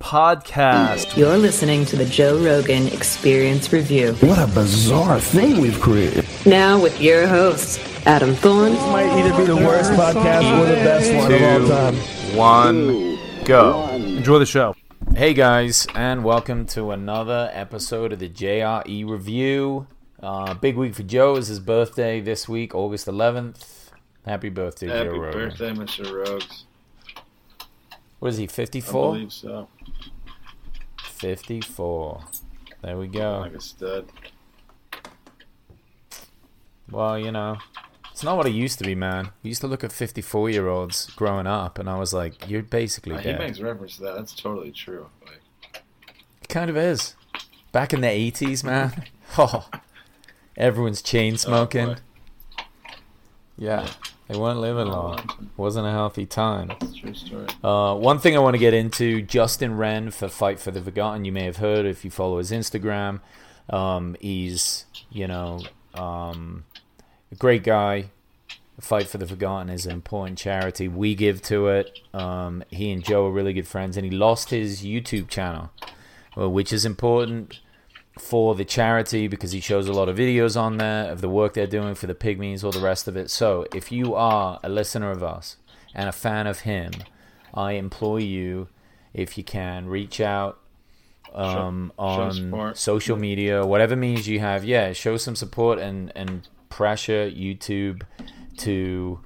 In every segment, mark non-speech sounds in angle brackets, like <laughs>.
Podcast. You're listening to the Joe Rogan Experience Review. What a bizarre thing we've created. Now with your host, Adam Thorne This Might either be the worst podcast or the best one of all time. One, go. Enjoy the show. Hey guys, and welcome to another episode of the JRE Review. Uh, big week for Joe. is his birthday this week, August 11th. Happy birthday, Joe Happy Rogan. birthday, Mr. Rogues. What is he, I 54? believe so. 54. There we go. Like a stud. Well, you know, it's not what it used to be, man. We used to look at 54 year olds growing up, and I was like, you're basically Uh, he makes reference to that. That's totally true. Like, It kind of is. Back in the 80s, man. <laughs> Oh, everyone's chain smoking. boy. Yeah, they weren't living long. Wasn't a healthy time. true story. Uh, one thing I want to get into Justin Wren for Fight for the Forgotten. You may have heard if you follow his Instagram. Um, he's, you know, um, a great guy. Fight for the Forgotten is an important charity. We give to it. Um, he and Joe are really good friends, and he lost his YouTube channel, which is important for the charity because he shows a lot of videos on there of the work they're doing for the pygmies, all the rest of it. So, if you are a listener of us and a fan of him, I implore you, if you can, reach out um, show on social media, whatever means you have. Yeah, show some support and and pressure YouTube to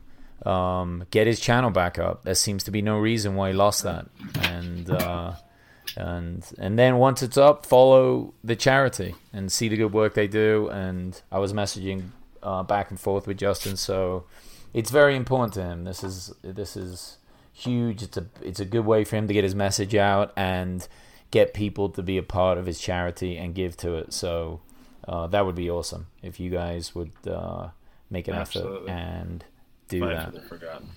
um, get his channel back up. There seems to be no reason why he lost that, and uh, and and then once it's up, follow the charity and see the good work they do. And I was messaging uh, back and forth with Justin, so it's very important to him. This is this is huge. It's a it's a good way for him to get his message out and get people to be a part of his charity and give to it. So uh, that would be awesome if you guys would uh, make an effort and do Fight that for the forgotten.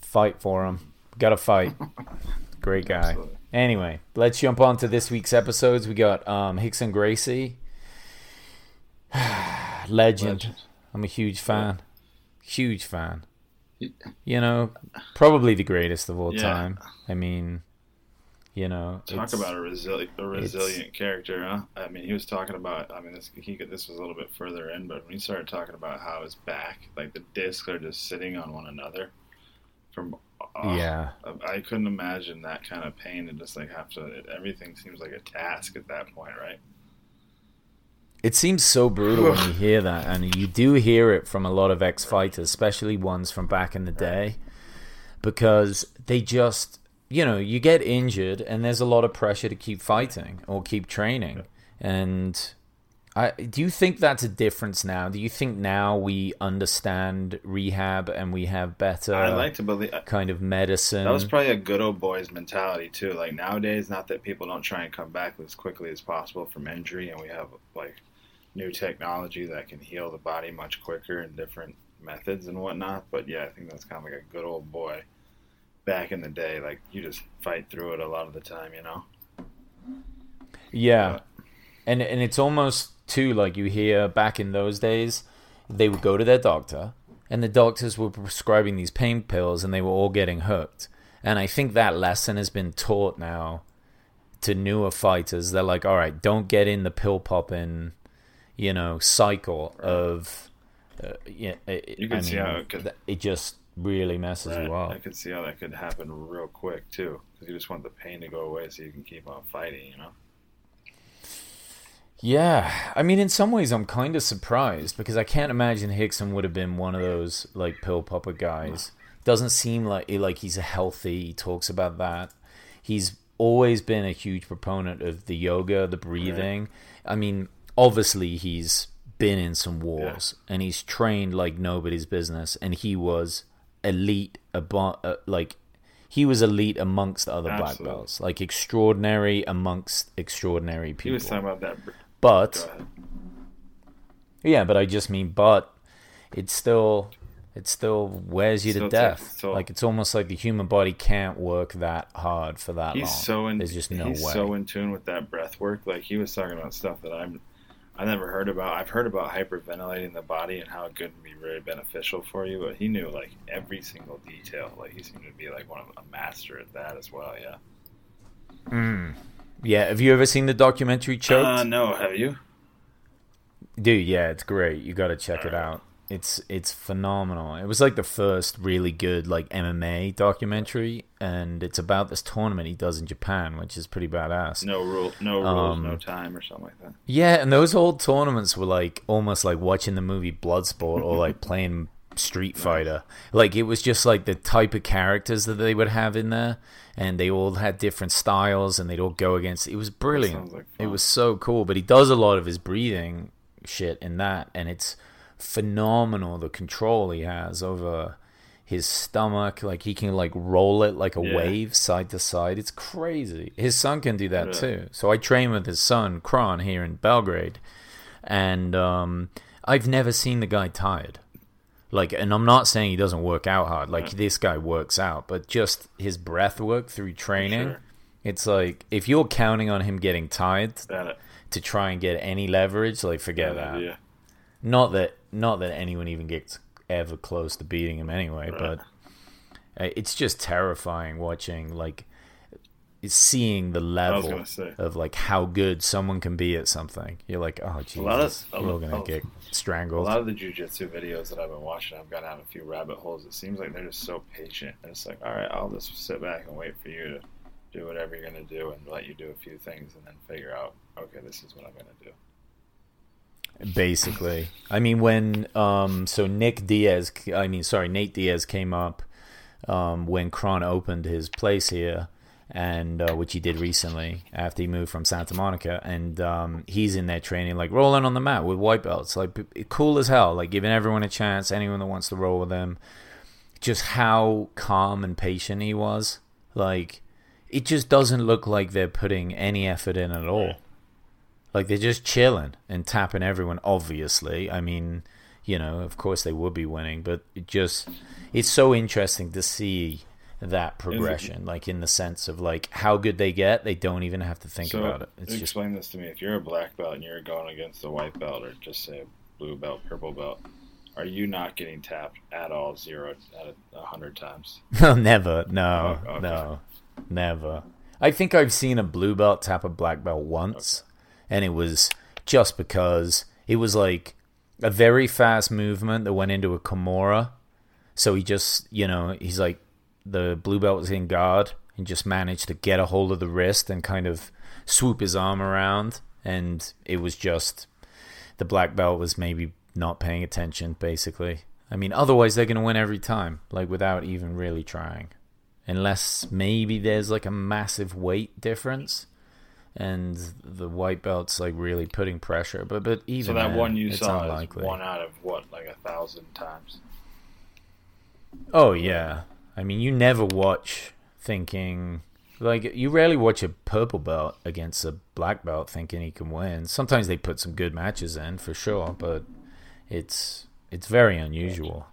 fight for him. Got to fight. <laughs> Great guy. Absolutely. Anyway, let's jump on to this week's episodes. We got um, Rickson Gracie, <sighs> legend. Legend. I'm a huge fan. Huge fan. You know, probably the greatest of all Yeah. time. I mean, you know, Talk about a, resili- a resilient character, huh? I mean, he was talking about. I mean, this he this was a little bit further in, but when he started talking about how his back, like the discs, are just sitting on one another, from oh, Yeah. I I couldn't imagine that kind of pain and just like have to. Everything seems like a task at that point, right? It seems so brutal when you <sighs> hear that, and you do hear it from a lot of ex fighters, especially ones from back in the day, because they just, you know, you get injured, and there's a lot of pressure to keep fighting or keep training. And I do you think that's a difference now? Do you think now we understand rehab and we have better I like to believe. Uh, kind of medicine? That was probably a good old boys mentality too. Like nowadays, not that people don't try and come back as quickly as possible from injury, and we have like new technology that can heal the body much quicker and different methods and whatnot. But yeah, I think that's kind of like a good old boy back in the day. Like you just fight through it a lot of the time, you know. Yeah, and and it's almost too like you hear back in those days, they would go to their doctor, and the doctors were prescribing these pain pills, and they were all getting hooked. And I think that lesson has been taught now to newer fighters. They're like, all right, don't get in the pill popping, you know, cycle of. Uh, yeah, it, You can I see mean, how it could- it just really messes Right. you up. I could see how that could happen real quick too, because you just want the pain to go away so you can keep on fighting, you know. Yeah, I mean, in some ways, I'm kind of surprised because I can't imagine Rickson would have been one of those like pill popper guys. Doesn't seem like like he's a healthy. He talks about that. He's always been a huge proponent of the yoga, the breathing. I mean, obviously, he's been in some wars and he's trained like nobody's business, and he was elite. Abo- uh, like he was elite amongst other black belts, like extraordinary amongst extraordinary people. He was talking about that. But yeah, but I just mean, but it's still it still wears you Still to death. like it's almost like the human body can't work that hard for that He's long. so in. There's just no he's way. so in tune with that breath work. Like he was talking about stuff that I'm. I never heard about. I've heard about hyperventilating the body and how it could be very beneficial for you, but he knew like every single detail. Like he seemed to be like one of a master at that as well. Yeah. Mm. Yeah, have you ever seen the documentary Choked? Uh, no, have you? Dude, yeah, it's great. You got to check it out. It's it's phenomenal. It was like the first really good like MMA documentary, and it's about this tournament he does in Japan, which is pretty badass. No rule, no rules, Um, no time, or something like that. Yeah, and those old tournaments were like almost like watching the movie Bloodsport or like playing Street Fighter. Like it was just like the type of characters that they would have in there, and they all had different styles, and they'd all go against. It was brilliant. like it was so cool. But he does a lot of his breathing shit in that, and it's phenomenal the control he has over his stomach. Like he can like roll it like a Yeah. wave side to side. It's crazy. His son can do that Really? too. So I train with his son Kron here in Belgrade, and um, I've never seen the guy tired. Like, and I'm not saying he doesn't work out hard. Like this guy works out, but just his breath work through training. Sure. It's like if you're counting on him getting tired to try and get any leverage, like forget that. idea. Not that not that anyone even gets ever close to beating him anyway, Right. but uh, it's just terrifying watching like seeing the level of like how good someone can be at something. You're like, oh Jesus, lot of- a we're gonna a- get strangled. A lot of the jujitsu videos that I've been watching, I've gone down a few rabbit holes. It seems like they're just so patient. And it's like, all right, I'll just sit back and wait for you to do whatever you're going to do and let you do a few things and then figure out, okay, this is what I'm going to do. basically. I mean, when um, so Nick Diaz, I mean, sorry, Nate Diaz came up um, when Kron opened his place here, and uh, which he did recently after he moved from Santa Monica, and um, he's in there training, like rolling on the mat with white belts, like cool as hell, like giving everyone a chance, anyone that wants to roll with him. Just how calm and patient he was, like it just doesn't look like they're putting any effort in at all. Like they're just chilling and tapping everyone. Obviously, I mean, you know, of course they would be winning, but it just it's so interesting to see that progression. Like in the sense of like how good they get, they don't even have to think so about it. It's just explain this to me. If you're a black belt and you're going against a white belt or just say a blue belt, purple belt, are you not getting tapped at all, zero of a hundred times? <laughs> No, never. No, Oh, okay. no, never. I think I've seen a blue belt tap a black belt once, and it was just because it was like a very fast movement that went into a Kimura. So he just, you know, he's like the blue belt was in guard and just managed to get a hold of the wrist and kind of swoop his arm around, and it was just the black belt was maybe not paying attention, basically. I mean, otherwise they're going to win every time, like without even really trying. Unless maybe there's like a massive weight difference and the white belt's like really putting pressure. But but even So that then, one you saw unlikely. is one out of what, like a thousand times? Oh yeah. I mean, you never watch thinking like you rarely watch a purple belt against a black belt thinking he can win. Sometimes they put some good matches in for sure, but it's it's very unusual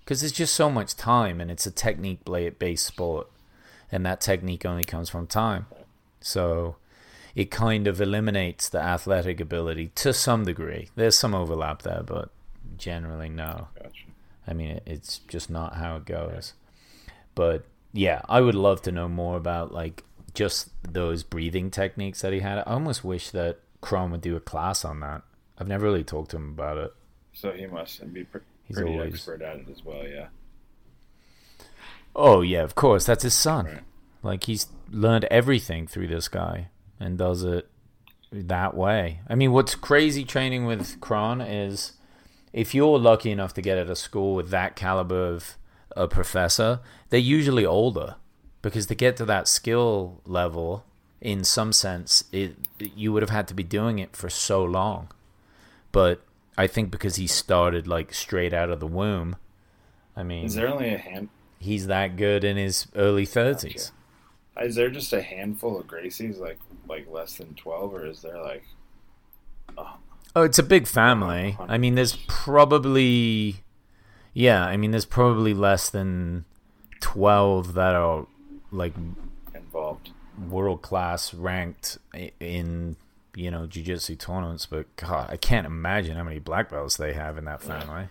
because there's just so much time and it's a technique based sport, and that technique only comes from time. So it kind of eliminates the athletic ability to some degree. There's some overlap there, but generally no. Gotcha. I mean, it, it's just not how it goes. But yeah, I would love to know more about like just those breathing techniques that he had. I almost wish that Kron would do a class on that. I've never really talked to him about it. So he must be pre- He's pretty always- expert at it as well, yeah. Oh yeah, of course, that's his son. Right. Like he's learned everything through this guy and does it that way. I mean, what's crazy training with Kron is if you're lucky enough to get at a school with that caliber of a professor, they're usually older because to get to that skill level, in some sense, it you would have had to be doing it for so long. But I think because he started like straight out of the womb, I mean, Is there only a hand? he's that good in his early thirties. Is there just a handful of Gracies, like like less than twelve, or is there like? Oh, oh it's a big family. I mean, there's probably, Yeah, I mean, there's probably less than twelve that are like involved. world class ranked in you know jiu-jitsu tournaments but god i can't imagine how many black belts they have in that family.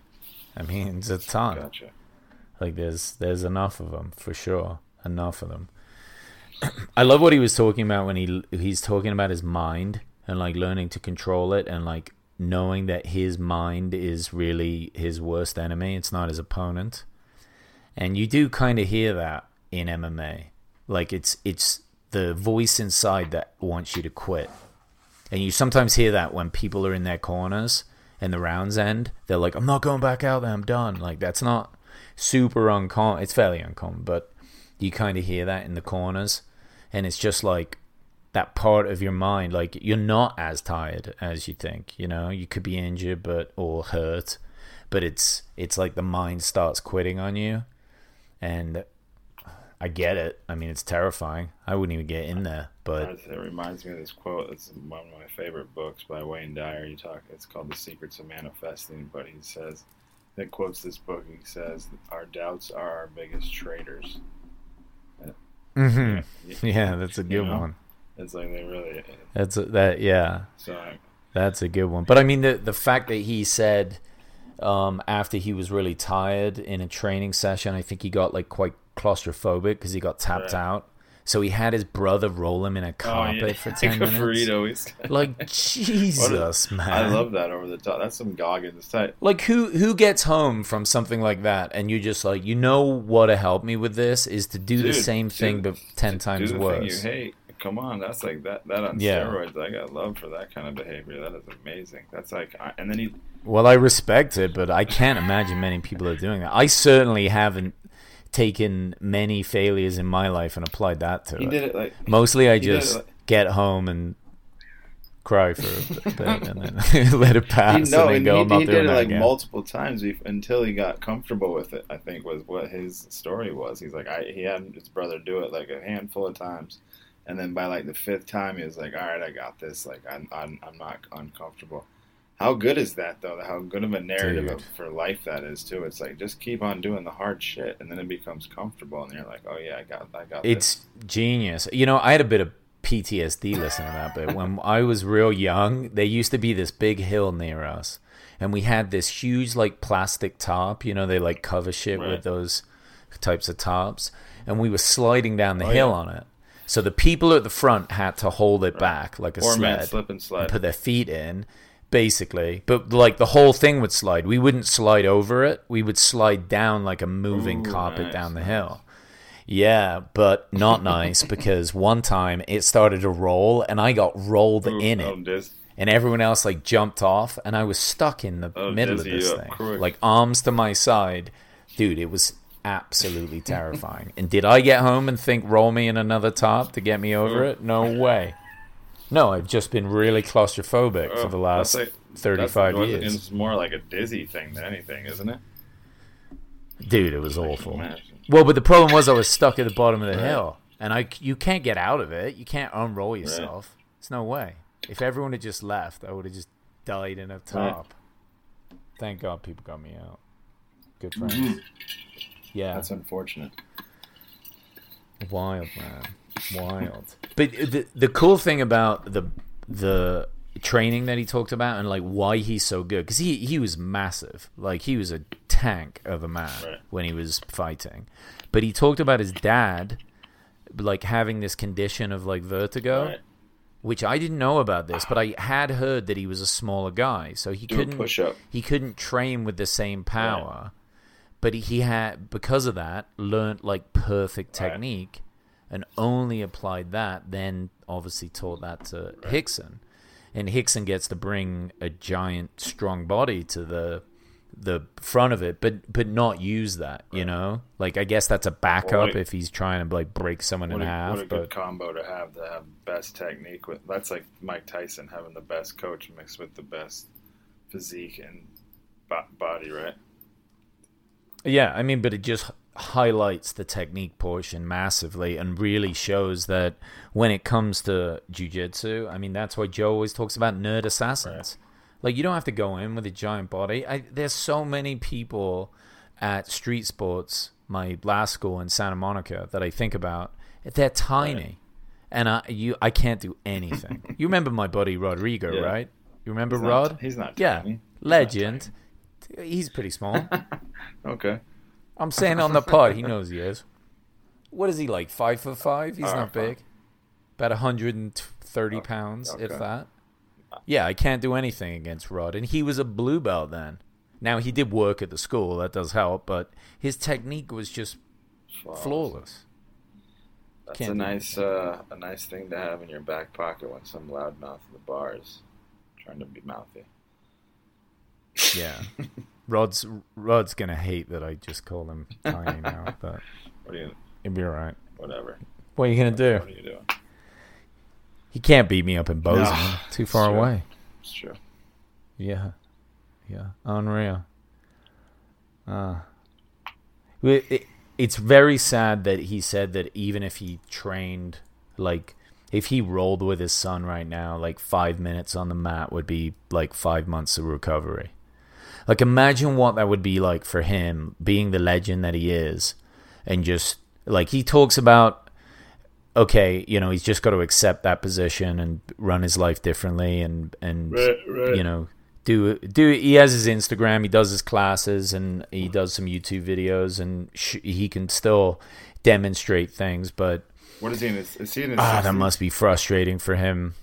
I mean it's a ton. Gotcha. like there's there's enough of them for sure. Enough of them <clears throat> i love what he was talking about when he he's talking about his mind and like learning to control it and like knowing that his mind is really his worst enemy it's not his opponent and you do kind of hear that in MMA. Like it's it's the voice inside that wants you to quit. And you sometimes hear that when people are in their corners and the rounds end, they're like, "I'm not going back out there. I'm done." Like that's not super uncommon. It's fairly uncommon, but you kind of hear that in the corners, and it's just like that part of your mind. Like you're not as tired as you think. You know, you could be injured, but or hurt, but it's it's like the mind starts quitting on you and I get it. I mean, it's terrifying. I wouldn't even get in there, but It reminds me of this quote. It's one of my favorite books by Wayne Dyer. You talk. It's called The Secrets of Manifesting. But he says, that quotes this book. He says, "Our doubts are our biggest traitors." Mhm. Yeah, <laughs> yeah, that's a You good know? one. It's like they really. That's a, that. Yeah, So that's a good one. But I mean, the the fact that he said um, after he was really tired in a training session, I think he got like quite claustrophobic because he got tapped Right. out. So he had his brother roll him in a oh carpet yeah, for <laughs> like ten a minutes. Like <laughs> Jesus, man! I love that over the top. That's some Goggins type. Like who who gets home from something like that and you're just like, you know what to help me with this is to do the Dude, same thing but ten times the worse. You hate. Come on, that's like that. That on Yeah. steroids. I got love for that kind of behavior. That is amazing. That's like, and then he Well, I respect it, but I can't imagine many people are doing that. I certainly haven't taken many failures in my life and applied that to he it. did it like Mostly I he just like- get home and cry for a bit and then <laughs> let it he, pass no, and then and go, he, I'm not he doing did it like again. multiple times until he got comfortable with it. I think was what his story was. He's like, I he had his brother do it like a handful of times, and then by like the fifth time, he was like, all right, I got this. Like I'm I'm, I'm not uncomfortable. How good is that though? How good of a narrative Dude. for life that is too. It's like just keep on doing the hard shit, and then it becomes comfortable, and you're like, oh yeah, I got I got this. It's genius. You know, I had a bit of PTSD listening to that, but when I was real young, there used to be this big hill near us, and we had this huge like plastic top. You know, they like cover shit Right. with those types of tops, and we were sliding down the Oh, hill yeah. on it. So the people at the front had to hold it back like a or sled, slip and slide. put their feet in, basically. But like the whole thing would slide. We wouldn't slide over it. We would slide down like a moving Ooh, carpet nice, down the nice. hill. Yeah, but not nice because one time it started to roll and I got rolled Ooh, in oh, it. Diz- And everyone else like jumped off and I was stuck in the Oh, middle of this thing. quick. Like arms to my side. Dude, it was absolutely terrifying. and did I get home and think roll me in another top to get me over it? No way. No, I've just been really claustrophobic Oh, for the last like- 35 that's- years. It's more like a dizzy thing than anything, isn't it? Dude, it was awful. Well, but the problem was I was stuck at the bottom of the Right. hill, and I you can't get out of it. You can't unroll yourself. There's no way. If everyone had just left, I would have just died in a top. Thank God people got me out. Good <clears throat> friends. Yeah, That's unfortunate. wild man, wild. But the the cool thing about the the training that he talked about and like why he's so good because he he was massive, like he was a tank of a man Right. when he was fighting. But he talked about his dad like having this condition of like vertigo. Right. Which I didn't know about this, but I had heard that he was a smaller guy, so he Do couldn't push up. he couldn't train with the same power but he had because of that learned like perfect Right. technique and only applied that then obviously taught that to rickson and rickson gets to bring a giant strong body to the the front of it but but not use that you know like i guess that's a backup what- if he's trying to like break someone in a, half what a good but combo to have to have best technique with. That's like Mike Tyson having the best coach mixed with the best physique and bo- body, right? Yeah, I mean, but it just highlights the technique portion massively and really shows that when it comes to jujitsu, I mean, that's why Joe always talks about nerd assassins. Like, you don't have to go in with a giant body. I, there's so many people at Street Sports, my last school in Santa Monica, that I think about, they're tiny, and I you I can't do anything. <laughs> you remember my buddy Rodrigo, Yeah. right? You remember He's Rod? Not, he's not. yeah, tiny. Legend. He's pretty small. <laughs> Okay. I'm saying on the pod, he knows he is. What is he like? Five foot five? He's Oh, not fine. big. About 130 pounds, if that. Yeah, I can't do anything against Rod, and he was a blue belt then. Now he did work at the school, that does help, but his technique was just Flawless. flawless. That's Can't a nice, uh, a nice thing to have in your back pocket when some loudmouth in the bar is trying to be mouthy. Yeah, <laughs> Rod's Rod's gonna hate that I just call him tiny <laughs> now, but What are you? it'll be all right. Whatever. What are you gonna do? What are you doing? He can't beat me up in Bozeman. Too far sure. away. It's true. Yeah, yeah, unreal. Uh, it, it, it's very sad that he said that even if he trained, like, if he rolled with his son right now, like five minutes on the mat would be like five months of recovery. Like, imagine what that would be like for him, being the legend that he is, and just like he talks about okay, you know, he's just got to accept that position and run his life differently and and you know, do do he has his Instagram, he does his classes and he does some YouTube videos and sh- he can still demonstrate things, but What is he in his? Is he in his? ah, that must be frustrating for him.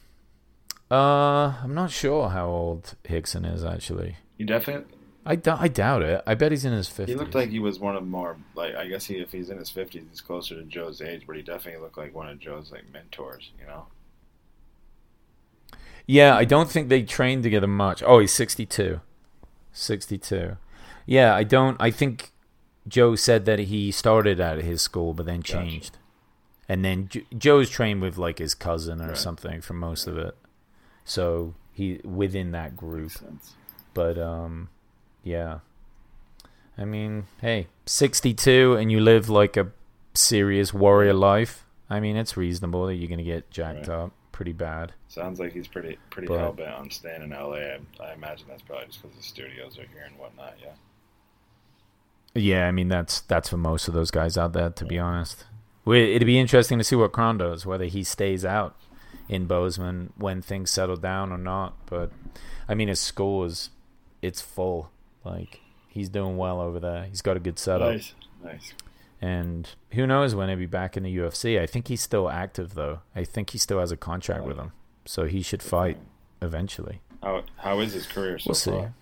Uh, I'm not sure how old Rickson is actually. You definitely. I, dou- I doubt it. I bet he's in his 50s. He looked like he was one of more like I guess he if he's in his fifties he's closer to Joe's age, but he definitely looked like one of Joe's like mentors, you know. Yeah, I don't think they trained together much. Oh, he's 62. 62. Yeah, I don't. I think Joe said that he started at his school, but then Gotcha. changed. And then Jo- Joe's trained with like his cousin or Right. something for most of it. So he within that group. But um, yeah. I mean, hey, 62 and you live like a serious warrior life. I mean, it's reasonable that you're gonna get jacked Right. up pretty bad. Sounds like he's pretty pretty hell bent on staying in LA. I, I imagine that's probably just because the studios are here and whatnot. Yeah. Yeah, I mean that's that's for most of those guys out there. To be honest, it'd be interesting to see what Kron does, whether he stays out in Bozeman when things settle down or not. But I mean, his school is it's full. Like he's doing well over there. He's got a good setup, Nice. Nice. and who knows when he'll be back in the UFC. I think he's still active though. I think he still has a contract with him, so he should fight eventually. How how is his career so We'll see. far?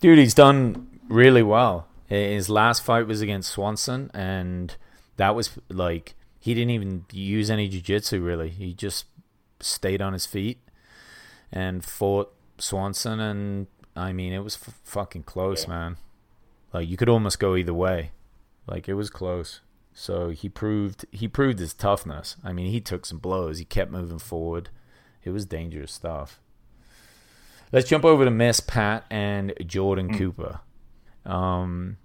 Dude, he's done really well. His last fight was against Swanson, and that was like he didn't even use any jiu-jitsu really. He just stayed on his feet and fought Swanson, and I mean it was f- fucking close, Yeah. man. Like you could almost go either way. Like it was close. So he proved he proved his toughness. I mean, he took some blows. He kept moving forward. It was dangerous stuff. Let's jump over to Miss Pat and Jordan Cooper. Um,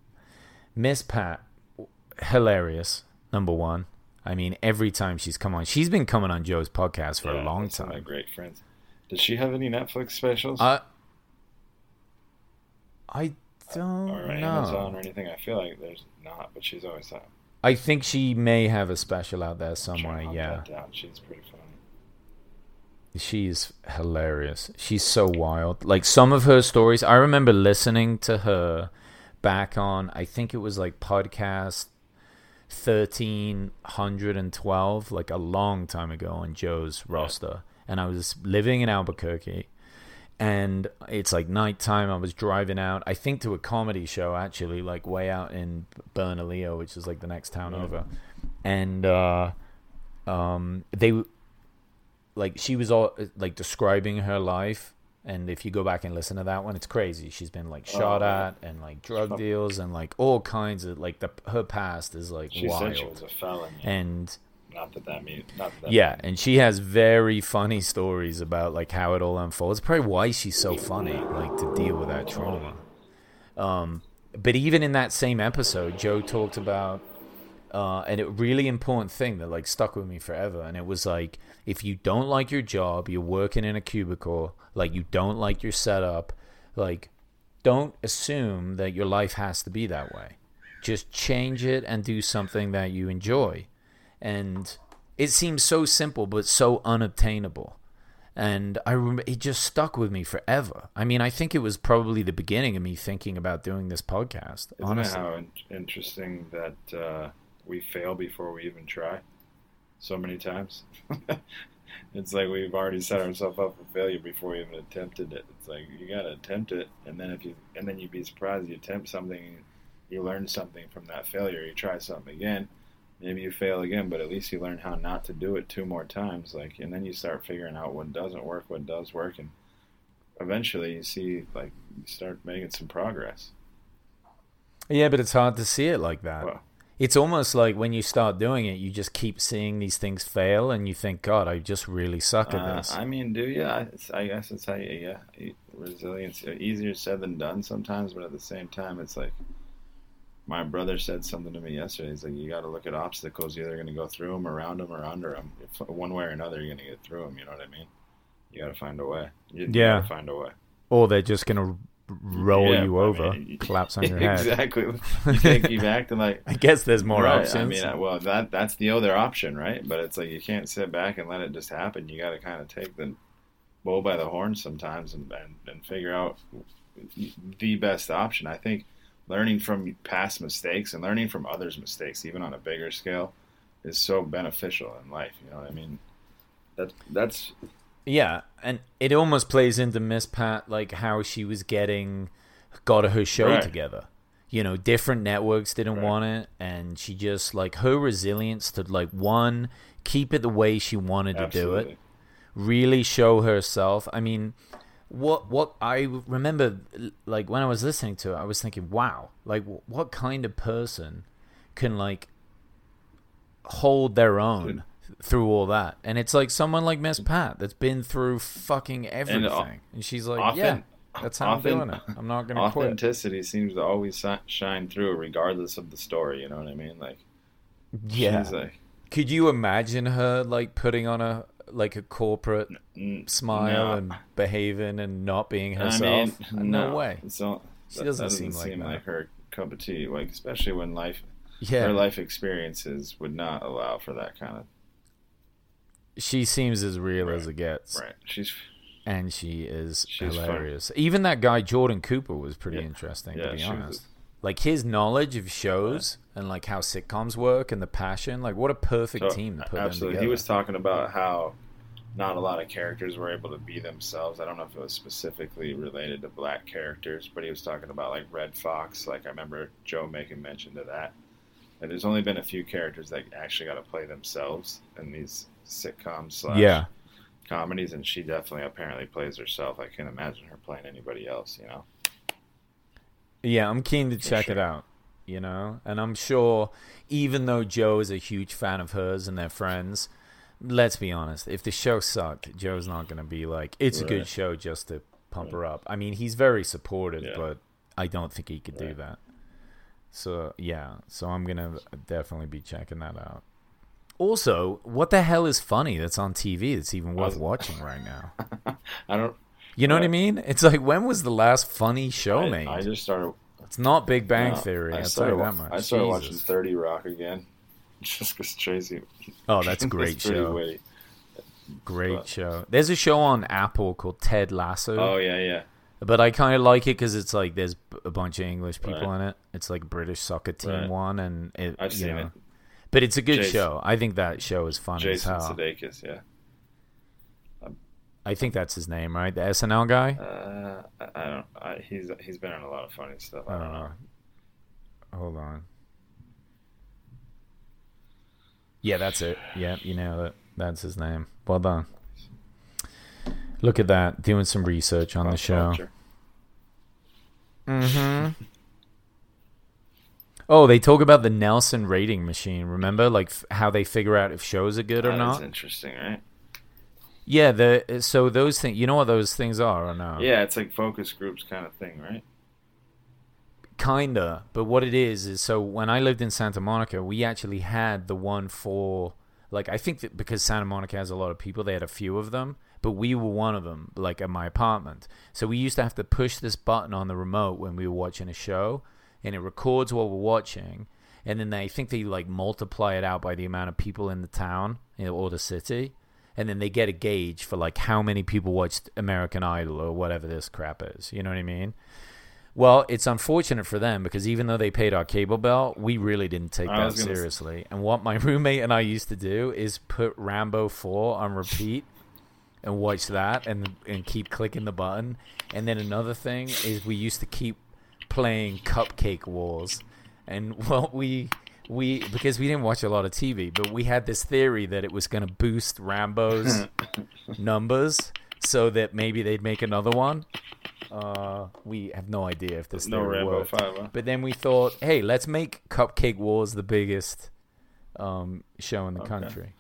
Miss Pat, hilarious. Number one. I mean, every time she's come on, she's been coming on Joe's podcast for a long that's one of my time. great friends. Does she have any Netflix specials I, I don't or know. Amazon or anything? I feel like there's not, but she's always had. I think she may have a special out there somewhere. Yeah. She's pretty funny. she's hilarious. She's so wild. Like some of her stories, I remember listening to her back on. I think it was like podcast thirteen hundred and twelve, like a long time ago on Joe's roster, and I was living in Albuquerque. And it's like nighttime. I was driving out, I think, to a comedy show actually, like way out in Bernalillo, which is like the next town over. And uh, um, they like she was all like describing her life and if you go back and listen to that one it's crazy she's been like shot Oh, at and like drug deals and like all kinds of like the her past is like She said she wild was a felon. and not that that means. Not that yeah and she has very funny stories about like how it all unfolds probably why she's so funny like to deal with that trauma um but even in that same episode joe talked about uh, and a really important thing that like stuck with me forever and it was like if you don't like your job you're working in a cubicle like you don't like your setup like don't assume that your life has to be that way. Just change it and do something that you enjoy. And it seems so simple, but so unobtainable. And I remember it just stuck with me forever. I mean, I think it was probably the beginning of me thinking about doing this podcast. Isn't honestly, how in- interesting that uh, we fail before we even try? So many times. <laughs> it's like we've already set ourselves up for failure before we even attempted it. It's like you gotta attempt it, and then if you and then you'd be surprised you attempt something, you learn something from that failure. You try something again, maybe you fail again, but at least you learn how not to do it two more times. Like, and then you start figuring out what doesn't work, what does work, and eventually you see like you start making some progress. yeah, but it's hard to see it like that. Well, It's almost like when you start doing it, you just keep seeing these things fail, and you think, God, I just really suck at Uh, this. I mean, do you? I, I guess it's how you, yeah, resilience. Easier said than done sometimes, but at the same time, it's like my brother said something to me yesterday. He's like, you got to look at obstacles. You're either going to go through them, around them, or under them. If, one way or another, you're going to get through them. You know what I mean? You got to find a way. You, Yeah. gotta find a way. or they're just gonna roll Yeah, you I over, mean, collapse on <laughs> your head. exactly. Take <laughs> you can't keep acting like I guess there's more right. options. I mean, well, that that's the other option, right? But it's like you can't sit back and let it just happen. You got to kind of take the bull by the horn sometimes and, and and figure out the best option. I think learning from past mistakes and learning from others' mistakes, even on a bigger scale, is so beneficial in life. You know what I mean? That that's Yeah, and it almost plays into Miss Pat like how she was getting got her show Right. together. You know, different networks didn't Right. want it, and she just like her resilience to like one keep it the way she wanted to do it, really show herself. I mean, what what I remember like when I was listening to it, I was thinking, wow, like what kind of person can like hold their own through all that? And it's like someone like Miss Pat that's been through fucking uh, everything, and, she's like, often- yeah, that's how often- I'm doing it. I'm not gonna quit. authenticity seems to always shine through, regardless of the story. You know what I mean? Like, Yeah. she's like, Could you imagine her like putting on a like a corporate mm, smile no. and behaving and not being I herself? mean, no, way. So She that- doesn't that seem like that. her cup of tea. Like especially when life, Yeah, her life experiences would not allow for that kind of. she seems as real as it gets, Right. She's and she is She's fun. hilarious. Even that guy Jordan Cooper was pretty Yeah. interesting Yeah, to be was- honest. Like his knowledge of shows and like how sitcoms work and the passion, like what a perfect so- team to put absolutely. He was talking about how not a lot of characters were able to be themselves. I don't know if it was specifically related to black characters, but he was talking about like Redd Foxx. Like I remember Joe making mention to that. And there's only been a few characters that actually got to play themselves in these sitcoms slash yeah, comedies, and she definitely apparently plays herself. I can't imagine her playing anybody else. You know. Yeah, I'm keen to check it out, you know? And I'm sure, even though Joe is a huge fan of hers and their friends, let's be honest, if the show sucked, Joe's not going to be like, it's a good show just to pump her up. I mean, he's very supportive, Yeah. but I don't think he could do that. So, yeah, so I'm going to definitely be checking that out. Also, what the hell is funny that's on TV that's even worth oh. watching right now? <laughs> I don't. You know what I mean? It's like, when was the last funny show I, made? I just started. It's not Big Bang no, Theory. I I'll tell started, you that much. I started Jesus. watching Thirty Rock again, <laughs> just because Tracy. Oh, that's a <laughs> great show. witty. Great but- show. There's a show on Apple called Ted Lasso, Oh yeah, yeah. but I kind of like it because it's like there's a bunch of English people Right. in it. It's like British soccer team Right. one, and it, I've you seen know, it. But it's a good Jason- show. I think that show is funny Jason as hell. Sudeikis, yeah. I think that's his name, right? The SNL guy. Uh, I, I don't. I, he's he's been in a lot of funny stuff. I I don't don't know. know. Hold on. Yeah, that's it. Yeah, you know it. That's his name. Well done. Look at that, doing some research on the show. Mm-hmm. Oh, they talk about the Nielsen rating machine. Remember, like f- how they figure out if shows are good or That is not. interesting, right? Yeah, the so those things. You know what those things are or no? Yeah, it's like focus groups kind of thing, right? Kinda, but what it is is so when I lived in Santa Monica, we actually had the one for like I think that because Santa Monica has a lot of people, they had a few of them, but we were one of them, like at my apartment. So we used to have to push this button on the remote when we were watching a show, and it records what we're watching, and then they I think they like multiply it out by the amount of people in the town you know, or the city, and then they get a gauge for like how many people watched American Idol or whatever this crap is. You know what I mean? Well, it's unfortunate for them because even though they paid our cable bill, we really didn't take I that was gonna s- seriously. And what my <laughs> roommate and I used to do is put Rambo 4 on repeat and watch that and and keep clicking the button. And then another thing is we used to keep playing Cupcake Wars. And <laughs> what we we because we didn't watch a lot of TV, but we had this theory that it was going to boost Rambo's <laughs> numbers so that maybe they'd make another one. Uh, we have no idea if this No theory Rambo worked. 5, huh? But then we thought, hey, let's make Cupcake Wars the biggest um, show in the Okay. country.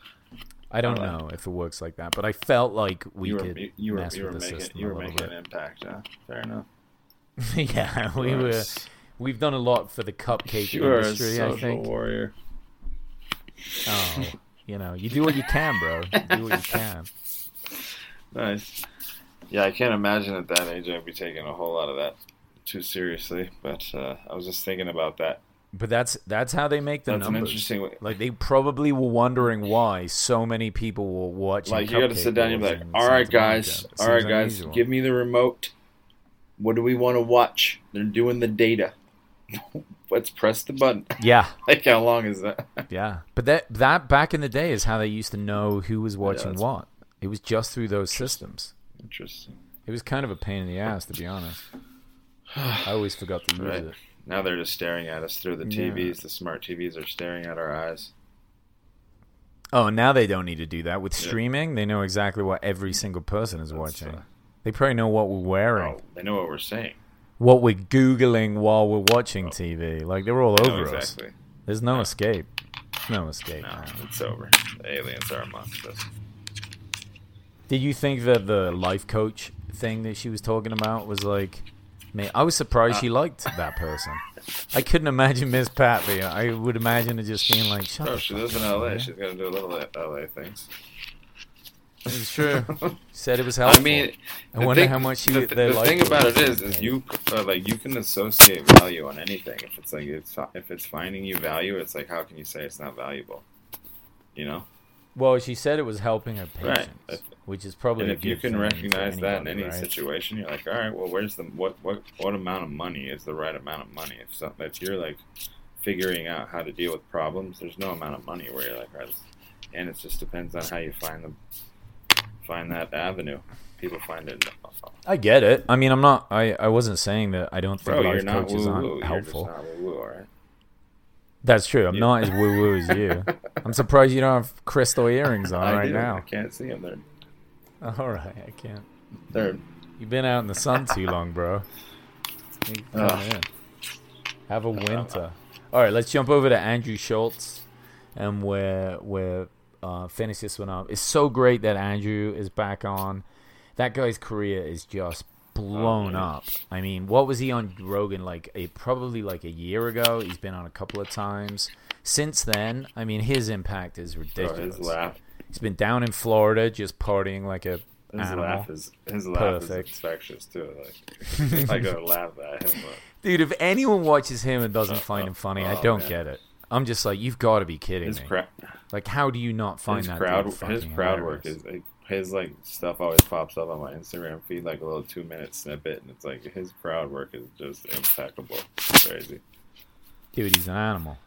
I don't Alright. know if it works like that, but I felt like we you were could you, were mess you were with the making system you were making bit. an impact, huh? Fair enough. <laughs> yeah, we You are a were. We've done a lot for the cupcake You are a industry. I think. warrior. Oh, you know, you do what you can, bro. You do what you can. <laughs> Nice. Yeah, I can't imagine at that age I'd be taking a whole lot of that too seriously. But uh, I was just thinking about that. But that's that's how they make the That's an numbers. interesting way. Like they probably were wondering why so many people were watching. Like you got to sit down and be like, "All right, guys. All right, guys. unusual." Give me the remote. What do we want to watch? They're doing the data. <laughs> Let's press the button. Yeah, <laughs> like how long is that? <laughs> yeah. But that that back in the day is how they used to know who was watching that's- what. It was just through those systems. Interesting. It was kind of a pain in the ass, to be honest. <sighs> I always forgot to use Right. it. Now they're just staring at us through the Yeah. TVs. The smart TVs are staring at our eyes. Oh, now they don't need to do that with Yeah. streaming. They know exactly what every single person is That's, watching. They probably know what we're wearing, Oh, they know what we're saying. What we're googling while we're watching TV. Like they're all They know over us. There's no escape. No escape. No, it's over. The aliens are amongst us. Did you think that the life coach thing that she was talking about was like? Man, I was surprised Uh, she liked that person. I couldn't imagine Miss Pat being. I would imagine it just being like, "Shut Oh, she lives in LA. man." She's gonna do a little LA things. It's true. She <laughs> said it was helpful. I mean, I the wonder thing- how much she. The, their the thing about it is, is you uh, like you can associate value on anything. If it's like it's if it's finding you value, it's like how can you say it's not valuable? You know. Well, she said it was helping her patients, If- which is probably And a if you can recognize for that in any right? situation, you're like, all right, well, where's the what what what amount of money is the right amount of money? If so, if you're like figuring out how to deal with problems, there's no amount of money where you're like, all right, and it just depends on how you find the find that avenue. People find it. I get it. I mean, I'm not. I, I wasn't saying that I don't think Bro, life coaches aren't. You're helpful. not woo woo, all right? That's true. I'm You- not as woo woo as you. <laughs> I'm surprised you don't have crystal earrings on <laughs> I right do. I now. can't see them. They're <laughs> All right, I can't. they're You've been out in the sun too long, bro. Come in. Have a winter. All right, let's jump over to Andrew Schulz, and we're we're uh, finish this one up. It's so great that Andrew is back on. That guy's career is just blown Oh, up. I mean, what was he on Rogan like? A, probably like a year ago. He's been on a couple of times. Since then, I mean, his impact is ridiculous. He's been down in Florida just partying like a His animal. laugh is his laugh Perfect. is infectious too. Like <laughs> I gotta laugh at him. But Dude, if anyone watches him and doesn't find him funny, I Oh, don't man. get it. I'm just like, you've got to be kidding his me. crowd, like, how do you not find his that crowd, his crowd work is like, his like stuff always pops up on my Instagram feed like a little two minute snippet, and it's like his crowd work is just impeccable. It's crazy, Dude, he's an animal.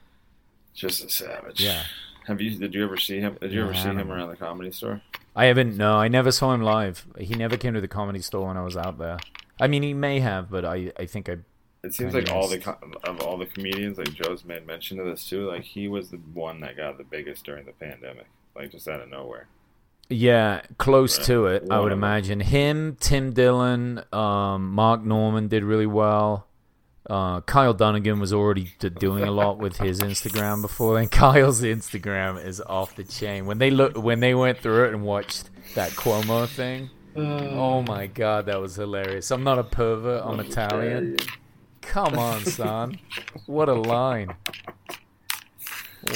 just a savage. Yeah. Have you? Did you ever see him? Did you Yeah, ever see him around the comedy store? I haven't. No, I never saw him live. He never came to the comedy store when I was out there. I mean, he may have, but I, I think I. It seems like all the missed. of all the comedians, like Joe's made mention of this too. Like he was the one that got the biggest during the pandemic, like just out of nowhere. Yeah, close Right. to it. I would of them. imagine him, Tim Dillon, um, Mark Normand did really well. Uh, Kyle Dunnigan was already d- doing a lot with his Instagram before then. <laughs> Kyle's Instagram is off the chain. When they look, when they went through it and watched that Cuomo thing, oh my god, that was hilarious. I'm not a pervert. I'm Italian. Come on, son. What a line.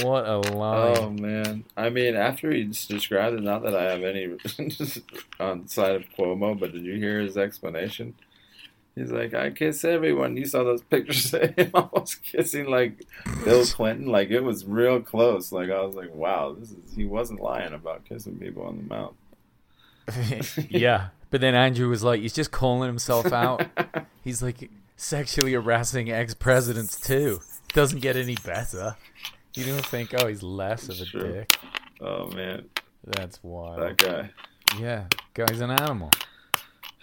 What a line. Oh man! I mean, after he described it, not that I have any <laughs> on the side of Cuomo, but did you hear his explanation? He's like, I kiss everyone. You saw those pictures of him <laughs> almost kissing like Bill Clinton. Like it was real close. Like I was like, wow, this is he wasn't lying about kissing people on the mouth. <laughs> yeah. But then Andrew was like, he's just calling himself out. he's like sexually harassing ex presidents too. Doesn't get any better. You don't think, oh, he's less of a dick. Oh man, That's wild. that guy. Yeah, guy's an animal. <sighs>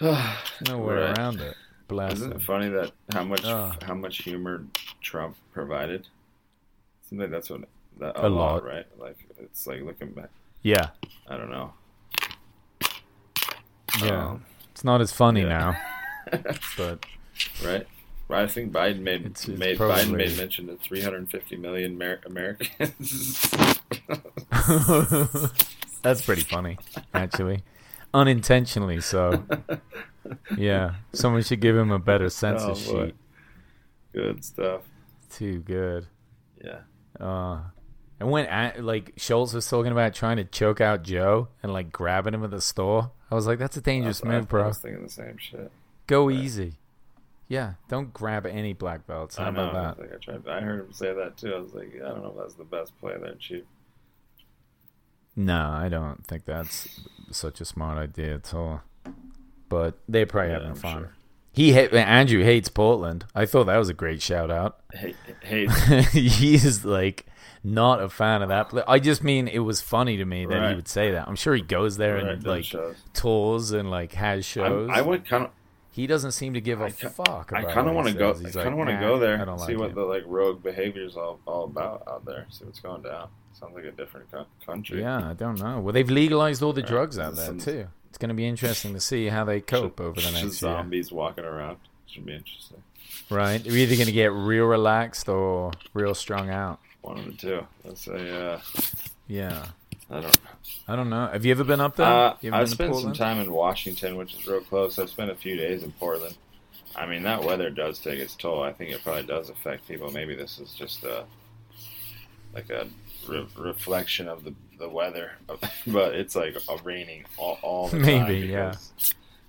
No way Right. around it. Bless Isn't him. it funny that how much Ah. how much humor Trump provided? Seems like that's what that, A a, lot, lot. right? Like it's like looking back. Yeah, I don't know. yeah. Um, it's not as funny yeah. now, <laughs> but right? Right. I think Biden made It's- it's made probably- Biden made mention to 350 million Amer- Americans. <laughs> that's pretty funny, actually. Unintentionally, so. Yeah, someone should give him a better <laughs> Oh, census sheet. Good stuff. Too good. Yeah. Uh, and when A- like Schulz was talking about trying to choke out Joe and like grabbing him at the store, I was like, "That's a dangerous move, bro. I was thinking the same shit. Go right. easy." Yeah, don't grab any black belts. How I know. about I, like, I tried. I heard him say that too. I was like, I don't know if that's the best play there, Chief. No, I don't think that's such a smart idea at all. But they're probably Yeah, having I'm fun. sure. He ha- Andrew hates Portland. I thought that was a great shout out. Hey, hey, <laughs> he is like not a fan of that. I just mean it was funny to me that he would say that. I'm sure he goes there right, and like shows. tours and like has shows. I, I would kind of. He doesn't seem to give a I fuck. I kind of want to go. says. I kind of like, want to "Nah, go there, I don't see like what it." the like rogue behavior is all, all about out there. See what's going down. Sounds like a different co- country. Yeah, I don't know. Well, they've legalized all the Right. drugs out there Some- too. It's going to be interesting to see how they cope over the next year. zombies walking around. Should be interesting. Right? They're either going to get real relaxed or real strung out. One of the two. Let's say. Uh, Yeah. I don't. I don't know. Have you ever been up there? Uh, I've spent some time in Washington, which is real close. I've spent a few days in Portland. I mean, that weather does take its toll. I think it probably does affect people. Maybe this is just a like a re- reflection of the the weather, <laughs> but it's like a raining all, all the time. Maybe, yeah.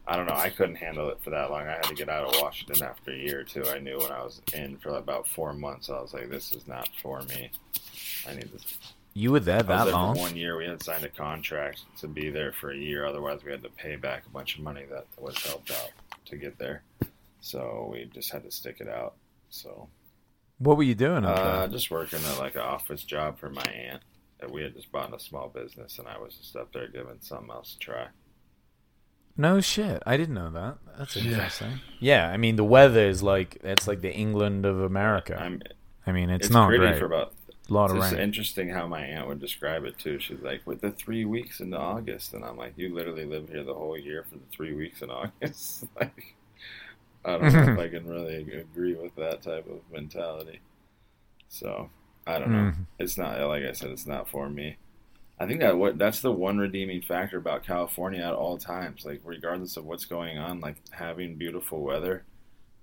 I don't know. I couldn't handle it for that long. I had to get out of Washington after a year or two. I knew when I was in for about four months, I was like, "This is not for me. I need this You were there that long? one year. We had signed a contract to be there for a year. Otherwise, we had to pay back a bunch of money that was helped out to get there. So we just had to stick it out. So What were you doing up uh, just working at like an office job for my aunt. That we had just bought a small business, and I was just up there giving something else a try. No shit. I didn't know that. That's interesting. Yeah, I mean the weather is like it's like the England of America. I'm, I mean it's, it's, not pretty great. for about. A lot It's just rain. interesting how my aunt would describe it too. She's like, with the three weeks in August, and I'm like, you literally live here the whole year for the three weeks in August. <laughs> like, I don't know if <laughs> I can really agree with that type of mentality. So I don't know. Mhm. It's not like I said. It's not for me. I think that what that's the one redeeming factor about California at all times. Like regardless of what's going on, like having beautiful weather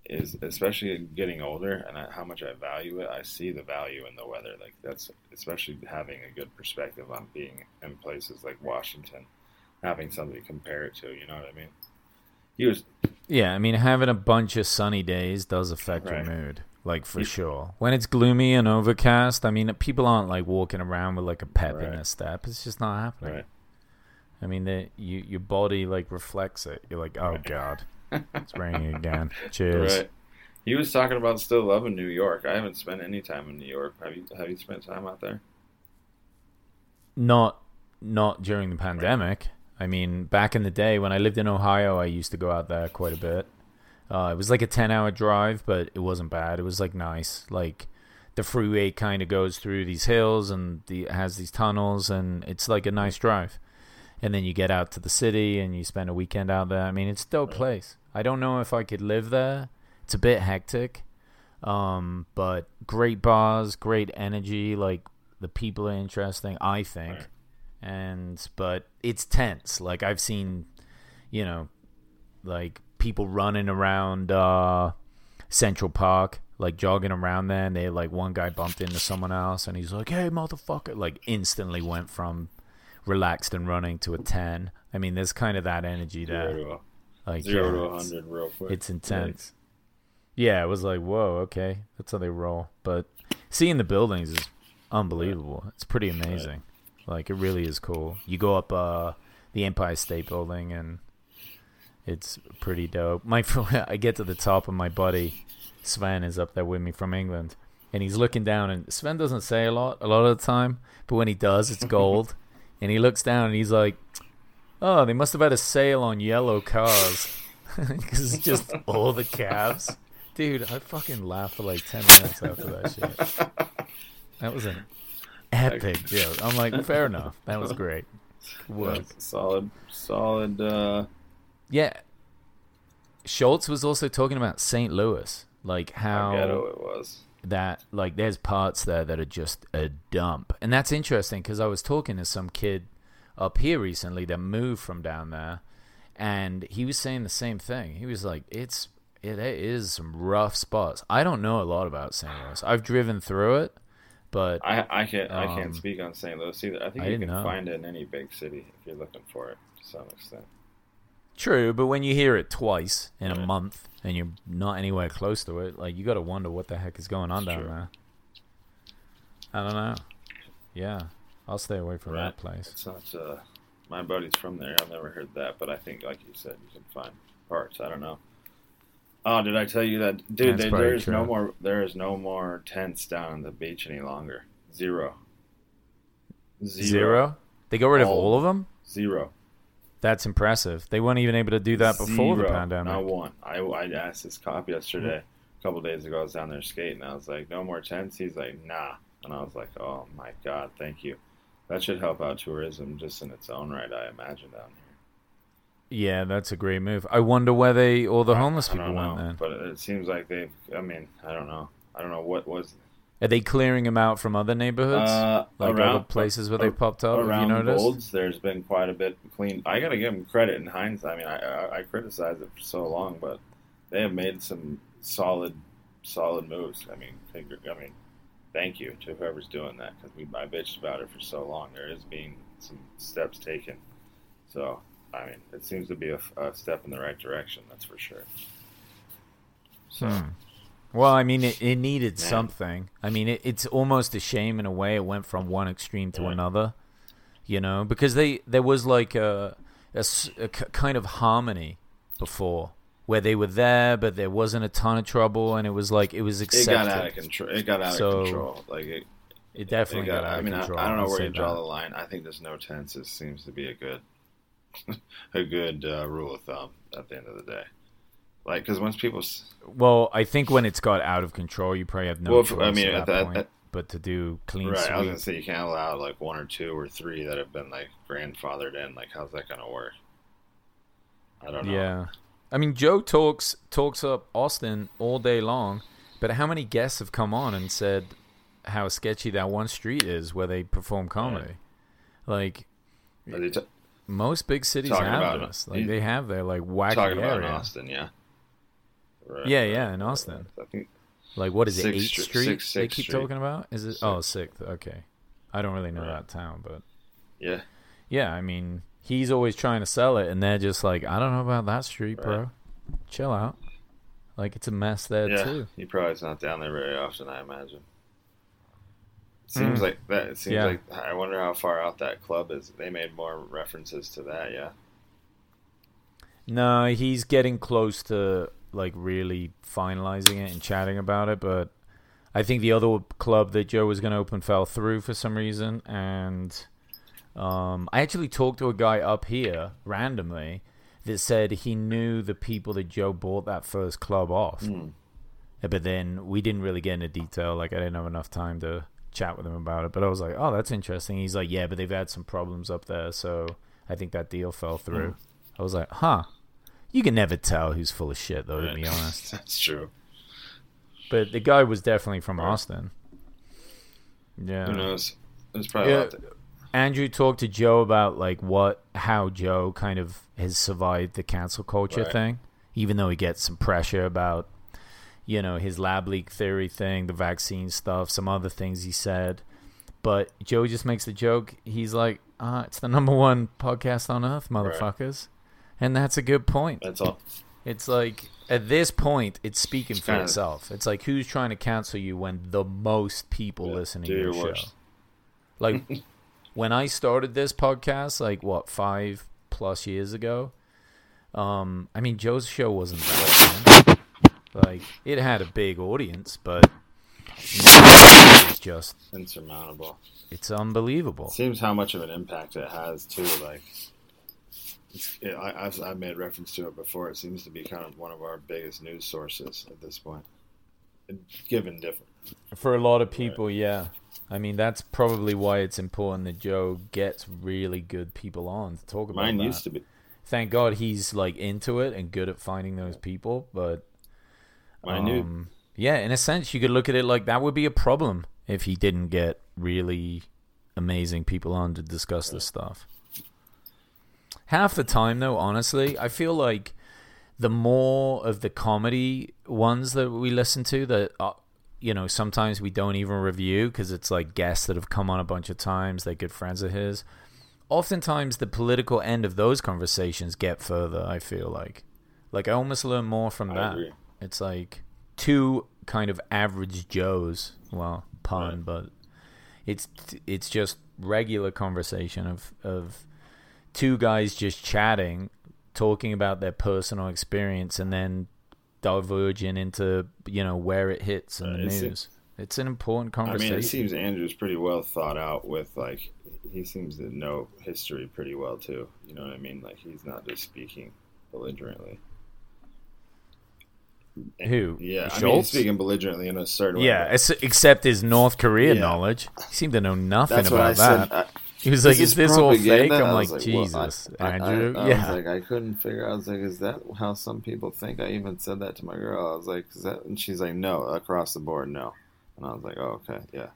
is especially getting older and I, how much I value it. I see the value in the weather. Like that's especially having a good perspective on being in places like Washington, having something to compare it to. You know what I mean? He was Yeah, I mean having a bunch of sunny days does affect Right. your mood, like for You- sure. When it's gloomy and overcast, I mean people aren't like walking around with like a pep in their step. It's just not happening. right. I mean, the, you your body like reflects it. You're like, oh Right. god, it's raining again. Cheers. Right. He was talking about still loving New York. I haven't spent any time in New York. Have you? Have you spent time out there? Not not during the pandemic. I mean, back in the day when I lived in Ohio, I used to go out there quite a bit. Uh, it was like a ten hour drive, but it wasn't bad. It was like nice. Like the freeway kind of goes through these hills and the, has these tunnels, and it's like a nice drive. And then you get out to the city and you spend a weekend out there. I mean, it's a dope Right. place. I don't know if I could live there. It's a bit hectic, um, but great bars, great energy. Like the people are interesting. I think Right. and but it's tense like i've seen you know like people running around uh central park like jogging around there, and they like one guy bumped into someone else, and he's like, "Hey, motherfucker!" Like instantly went from relaxed and running to a ten. I mean, there's kind of that energy there. Zero to, Like zero yeah, to it's- 100 real quick. it's intense. Yeah, it was like, whoa, okay, that's how they roll. But seeing the buildings is unbelievable. It's pretty amazing. Like it really is cool. You go up uh, the Empire State Building and it's pretty dope. My <laughs> I get to the top and my buddy Sven is up there with me from England, and he's looking down. And Sven doesn't say a lot a lot of the time, but when he does, it's <laughs> gold. And he looks down and he's like, "Oh, they must have had a sale on yellow cars." <laughs> Because it's just <laughs> all the cabs. Dude, I fucking laughed for like 10 minutes after that shit. That was an epic joke. I'm like, fair enough. That was great. Work. Solid, solid. Uh, Yeah. Schulz was also talking about St. Louis. Like how ghetto how it was. That, like, there's parts there that are just a dump. And that's interesting because I was talking to some kid up here recently that moved from down there. And he was saying the same thing. He was like, it's, it, there is some rough spots. I don't know a lot about St. Louis. I've driven through it, but I I can't I Um, can't speak on St. Louis either. I think I you can know. find it in any big city if you're looking for it to some extent. True, but when you hear it twice in a month and you're not anywhere close to it, like you got to wonder what the heck is going on It's down true. there. I don't know. Yeah, I'll stay away from Right. that place. It's not. Uh, my buddy's from there. I've never heard that, but I think, like you said, you can find parts. I don't know. Oh, did I tell you that, dude? They, probably there is no more. There is no more tents down on the beach any longer. Zero. Zero. They got rid of All- all of them. Zero. That's impressive. They weren't even able to do that before the pandemic. Not one. I, I asked this cop yesterday, a couple days ago. I was down there skating. I was like, "No more tents." He's like, "Nah," and I was like, "Oh my god, thank you." That should help out tourism just in its own right. I imagine down here. Yeah, that's a great move. I wonder where they all the homeless I people don't went know, then. but it seems like they've. I mean, I don't know. I don't know what was Are they clearing them out from other neighborhoods, uh, like around other places where they ar- popped up? Have you around noticed? Golds. There's been quite a bit clean. I gotta give them credit in hindsight. I mean, I, I I criticized it for so long, but they have made some solid solid moves. I mean, figure, I mean, thank you to whoever's doing that because we I bitched about it for so long. There is being some steps taken, so I mean, it seems to be a, a step in the right direction. That's for sure. So Hmm. Well, I mean, it, it needed Man. something. I mean, it, it's almost a shame in a way it went from one extreme to Yeah. another, you know, because they there was like a, a s- a k- kind of harmony before where they were there, but there wasn't a ton of trouble, and it was like it was accepted. it got out of control. It got out So, of control. Like it, It definitely It got, out I mean, I. I don't know where you draw that. the line. I think there's no tents. It seems to be a good, <laughs> a good uh, rule of thumb at the end of the day. Like, because once people, Well, I think when it's got out of control, you probably have no Well, choice I mean, at at that that- point at- but to do clean right? I was gonna say you can't allow like one or two or three that have been like grandfathered in. Like, how's that gonna work? I don't know. Yeah. I mean, Joe talks talks up Austin all day long, but how many guests have come on and said how sketchy that one street is where they perform comedy? Like Are they t- most big cities have this. Like they have their like wacky talking about area. Austin, yeah. Right, Yeah, right, yeah, in Austin. right. I think Like what is it? Eighth Street- Street? Sixth- they keep Street. talking about? Is it? Oh, Sixth. Okay. I don't really know Right. that town, but yeah. yeah, I mean, he's always trying to sell it, and they're just like, I don't know about that street, bro. Chill out. Like it's a mess there yeah, too. he probably is not down there very often. I imagine. Seems Mm. like that. It seems Yeah. like I wonder how far out that club is. They made more references to that. Yeah. No, he's getting close to like really finalizing it and chatting about it, but I think the other club that Joe was going to open fell through for some reason, and um, I actually talked to a guy up here randomly that said he knew the people that Joe bought that first club off, Mm. but then we didn't really get into detail. Like I didn't have enough time to chat with him about it, but I was like, "Oh, that's interesting." He's like, "Yeah, but they've had some problems up there, so I think that deal fell through." I was like, "Huh." You can never tell who's full of shit, though, to be <laughs> honest. That's true. But the guy was definitely from Right. Austin. Yeah. Who knows? There's probably Yeah. a lot to- Andrew talked to Joe about like what how Joe kind of has survived the cancel culture Right. thing, even though he gets some pressure about you know, his lab leak theory thing, the vaccine stuff, some other things he said. But Joe just makes the joke. He's like, uh, it's the number one podcast on earth, motherfuckers. And that's a good point. That's all. It's like at this point, it's speaking for itself. It's like who's trying to cancel you when the most people Yeah, listen to your your show. <laughs> Like <laughs> when I started this podcast, like what five plus years ago. Um, I mean, Joe's show wasn't that. Man. Like it had a big audience, but it's just Insurmountable. it's unbelievable. It seems how much of an impact it has too. Like, I, I've, I've made reference to it before. It seems to be kind of one of our biggest news sources at this point, given different. For a lot of people, yeah. I mean, that's probably why it's important that Joe gets really good people on to talk about Mine that. used to be. Thank God he's like into it and good at finding those people. But Mine knew. um, yeah, in a sense, you could look at it like that would be a problem if he didn't get really amazing people on to discuss this stuff. Half the time, though, honestly, I feel like the more of the comedy ones that we listen to that uh, you know sometimes we don't even review because it's like guests that have come on a bunch of times they're good friends of his oftentimes the political end of those conversations get further i feel like like i almost learn more from I that agree. it's like two kind of average joes well pun Right. but it's it's just regular conversation of of two guys just chatting talking about their personal experience and then diverging into you know where it hits in Uh, the news it's an important conversation. I mean, it seems Andrew's pretty well thought out. With like, he seems to know history pretty well too. You know what I mean? Like, he's not just speaking belligerently. Who? Yeah, I mean, he's Schulz? speaking belligerently in a certain way. yeah except his north korea Yeah. knowledge he seemed to know nothing that's about that I, he was like Is is this all fake i'm I like, was well, jesus I- andrew I, I, yeah was like, I couldn't figure. out. I was like, is that how some people think? I even said that to my girl. I was like, is that? And she's like, no, across the board, no. And I was like, oh, okay, yeah.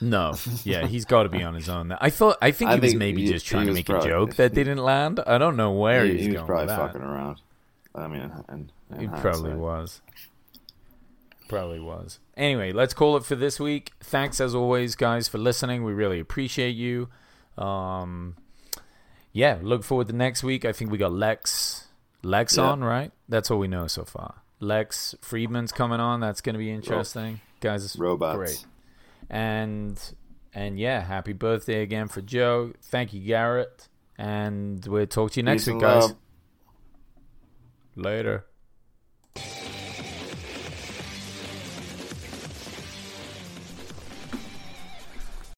No, yeah, he's got to be on his own. I thought, I think I he was think maybe he- just trying to make probably- a joke that didn't land. I don't know where he, he's he was going probably with that. fucking around. I mean, and, and He probably was. Probably was. Anyway, let's call it for this week. Thanks as always, guys, for listening. We really appreciate you. Um, yeah, look forward to next week. I think we got Lex, Lex Yeah. on, right? That's all we know so far. Lex Fridman's coming on. That's going to be interesting, guys. Robots. Great. And and yeah, happy birthday again for Joe. Thank you, Garrett. And we'll talk to you next Peace week, guys. love. Later.